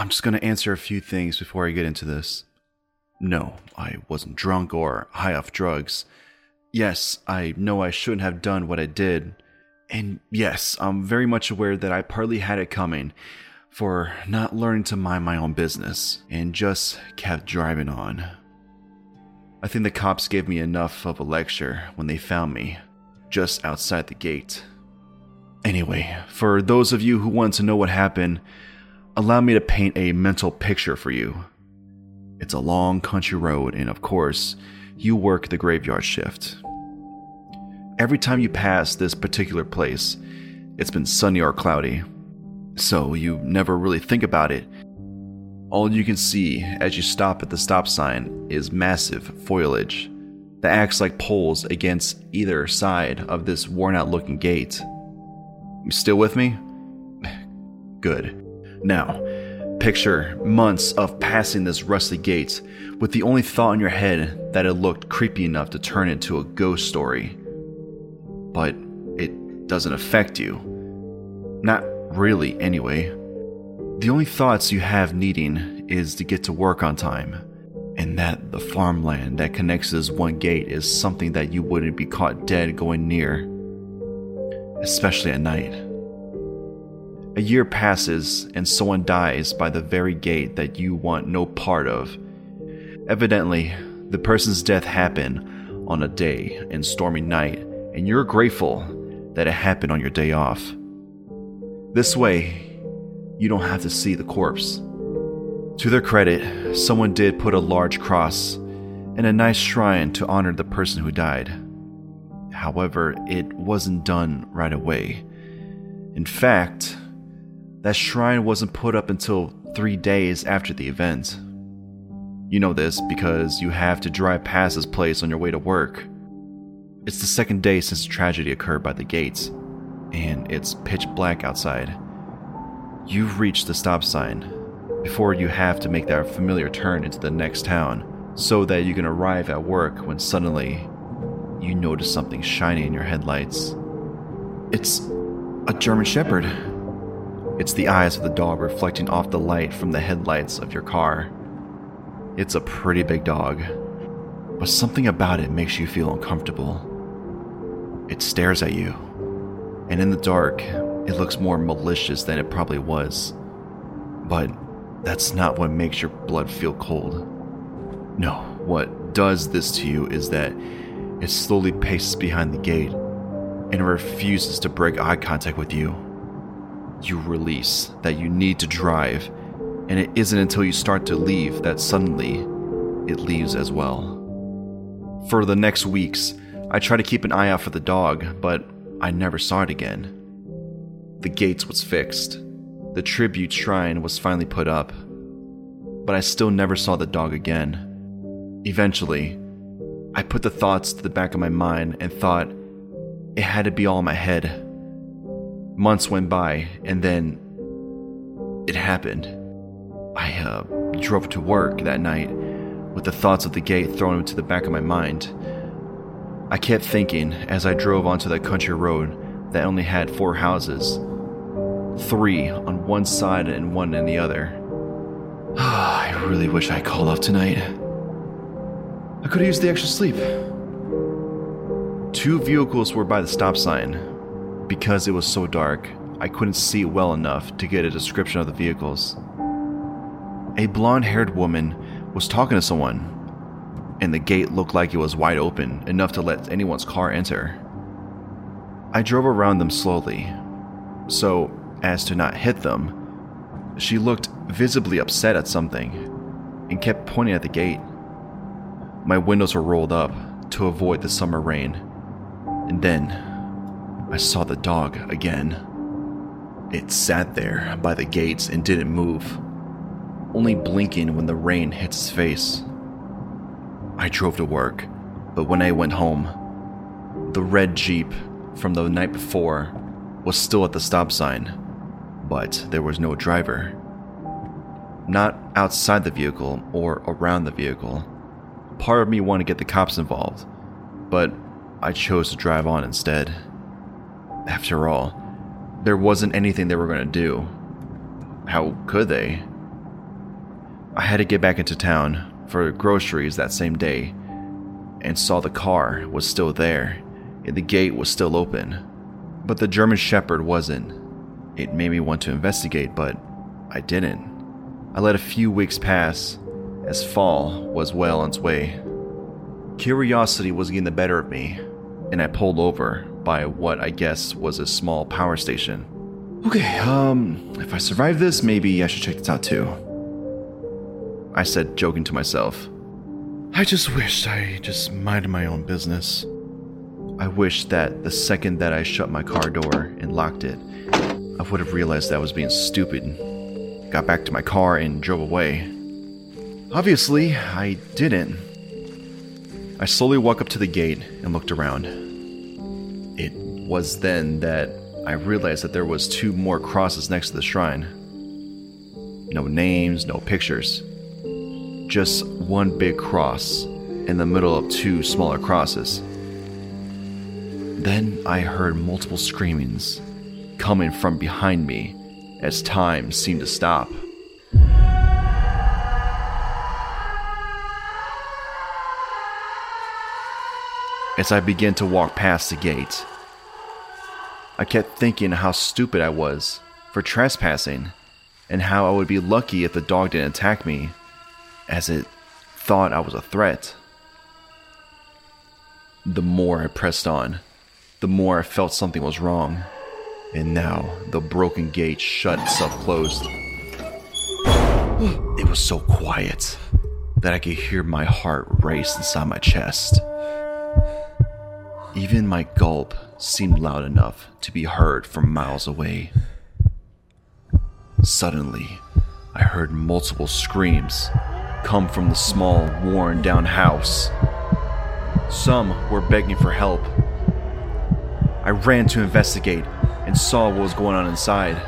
I'm just going to answer a few things before I get into this. No, I wasn't drunk or high off drugs. Yes, I know I shouldn't have done what I did. And yes, I'm very much aware that I partly had it coming for not learning to mind my own business and just kept driving on. I think the cops gave me enough of a lecture when they found me just outside the gate. Anyway, for those of you who want to know what happened, allow me to paint a mental picture for you. It's a long country road, and of course, you work the graveyard shift. Every time you pass this particular place, it's been sunny or cloudy, so you never really think about it. All you can see as you stop at the stop sign is massive foliage that acts like poles against either side of this worn out looking gate. You still with me? Good. Now, picture months of passing this rusty gate with the only thought in your head that it looked creepy enough to turn into a ghost story. But it doesn't affect you. Not really, anyway. The only thoughts you have needing is to get to work on time, and that the farmland that connects this one gate is something that you wouldn't be caught dead going near, especially at night. A year passes and someone dies by the very gate that you want no part of. Evidently, the person's death happened on a day and stormy night, and you're grateful that it happened on your day off. This way, you don't have to see the corpse. To their credit, someone did put a large cross and a nice shrine to honor the person who died. However, it wasn't done right away. In fact, that shrine wasn't put up until three days after the event. You know this because you have to drive past this place on your way to work. It's the second day since the tragedy occurred by the gates, and it's pitch black outside. You've reached the stop sign before you have to make that familiar turn into the next town so that you can arrive at work when suddenly you notice something shiny in your headlights. It's a German Shepherd. It's the eyes of the dog reflecting off the light from the headlights of your car. It's a pretty big dog, but something about it makes you feel uncomfortable. It stares at you, and in the dark, it looks more malicious than it probably was. But that's not what makes your blood feel cold. No, what does this to you is that it slowly paces behind the gate and refuses to break eye contact with you. You release that you need to drive, and it isn't until you start to leave that suddenly it leaves as well. For the next weeks, I try to keep an eye out for the dog, but I never saw it again. The gates was fixed. The tribute shrine was finally put up. But I still never saw the dog again. Eventually, I put the thoughts to the back of my mind and thought it had to be all in my head. Months went by, and then it happened. I uh, drove to work that night with the thoughts of the gate thrown into the back of my mind. I kept thinking as I drove onto that country road that only had four houses three on one side and one in the other. I really wish I called off tonight. I could have used the extra sleep. Two vehicles were by the stop sign. Because it was so dark, I couldn't see well enough to get a description of the vehicles. A blonde haired woman was talking to someone, and the gate looked like it was wide open, enough to let anyone's car enter. I drove around them slowly, so as to not hit them. She looked visibly upset at something and kept pointing at the gate. My windows were rolled up to avoid the summer rain, and then I saw the dog again. It sat there by the gates and didn't move, only blinking when the rain hit its face. I drove to work, but when I went home, the red Jeep from the night before was still at the stop sign but there was no driver. Not outside the vehicle or around the vehicle. Part of me wanted to get the cops involved, but I chose to drive on instead. After all, there wasn't anything they were going to do. How could they? I had to get back into town for groceries that same day and saw the car was still there and the gate was still open. But the German Shepherd wasn't. It made me want to investigate, but I didn't. I let a few weeks pass as fall was well on its way. Curiosity was getting the better of me, and I pulled over by what I guess was a small power station. Okay, um, if I survive this, maybe I should check this out too. I said, joking to myself. I just wish I just minded my own business. I wish that the second that I shut my car door and locked it, I would have realized that I was being stupid, got back to my car, and drove away. Obviously, I didn't. I slowly walked up to the gate and looked around. Was then that I realized that there was two more crosses next to the shrine. No names, no pictures. Just one big cross in the middle of two smaller crosses. Then I heard multiple screamings coming from behind me as time seemed to stop. As I began to walk past the gate, I kept thinking how stupid I was for trespassing and how I would be lucky if the dog didn't attack me, as it thought I was a threat. The more I pressed on, the more I felt something was wrong. And now the broken gate shut itself closed. It was so quiet that I could hear my heart race inside my chest. Even my gulp seemed loud enough to be heard from miles away. Suddenly, I heard multiple screams come from the small, worn down house. Some were begging for help. I ran to investigate and saw what was going on inside.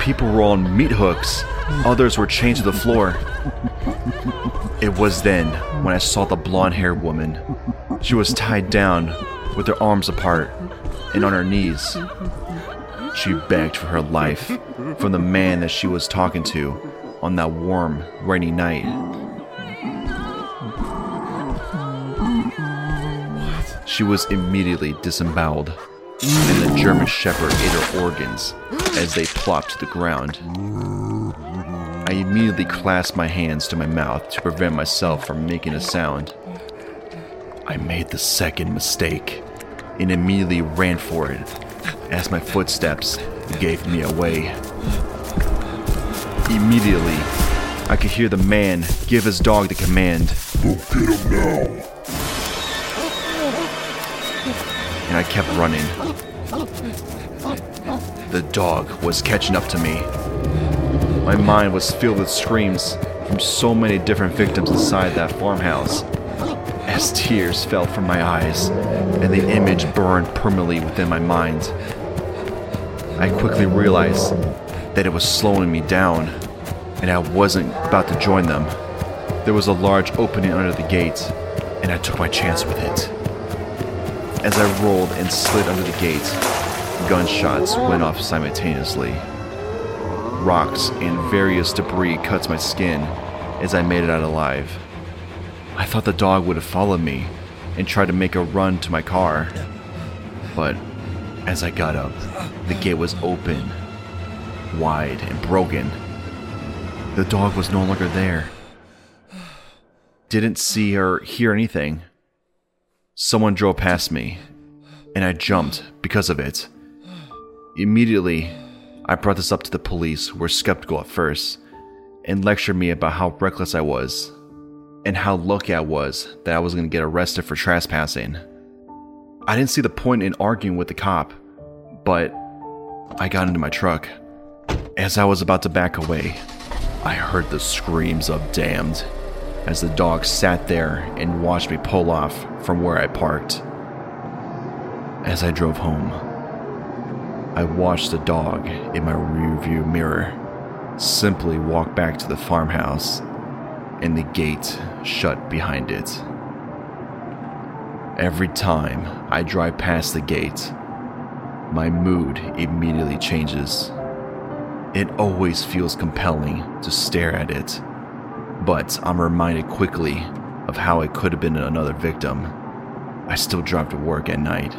People were on meat hooks, others were chained to the floor. It was then when I saw the blonde haired woman. She was tied down with her arms apart and on her knees. She begged for her life from the man that she was talking to on that warm, rainy night. She was immediately disemboweled, and the German Shepherd ate her organs as they plopped to the ground. I immediately clasped my hands to my mouth to prevent myself from making a sound. I made the second mistake and immediately ran for it as my footsteps gave me away. Immediately, I could hear the man give his dog the command. Go get him now. and I kept running. The dog was catching up to me. My mind was filled with screams from so many different victims inside that farmhouse. As tears fell from my eyes and the image burned permanently within my mind, I quickly realized that it was slowing me down and I wasn't about to join them. There was a large opening under the gate, and I took my chance with it. As I rolled and slid under the gate, gunshots went off simultaneously. Rocks and various debris cut my skin as I made it out alive. I thought the dog would have followed me and tried to make a run to my car. But as I got up, the gate was open, wide, and broken. The dog was no longer there. Didn't see or hear anything. Someone drove past me, and I jumped because of it. Immediately, I brought this up to the police, who were skeptical at first, and lectured me about how reckless I was, and how lucky I was that I was going to get arrested for trespassing. I didn't see the point in arguing with the cop, but I got into my truck. As I was about to back away, I heard the screams of damned as the dog sat there and watched me pull off from where I parked. As I drove home, I watched the dog in my rearview mirror simply walk back to the farmhouse and the gate shut behind it. Every time I drive past the gate, my mood immediately changes. It always feels compelling to stare at it, but I'm reminded quickly of how I could have been another victim. I still drive to work at night,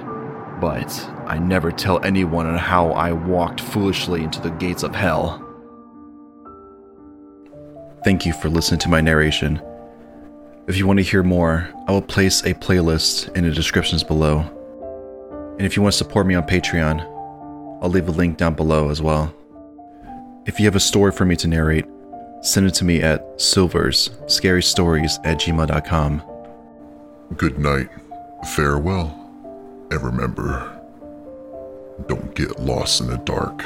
but I never tell anyone on how I walked foolishly into the gates of hell. Thank you for listening to my narration. If you want to hear more, I will place a playlist in the descriptions below. And if you want to support me on Patreon, I'll leave a link down below as well. If you have a story for me to narrate, send it to me at silverscarystories at gmail.com. Good night, farewell, and remember don't get lost in the dark.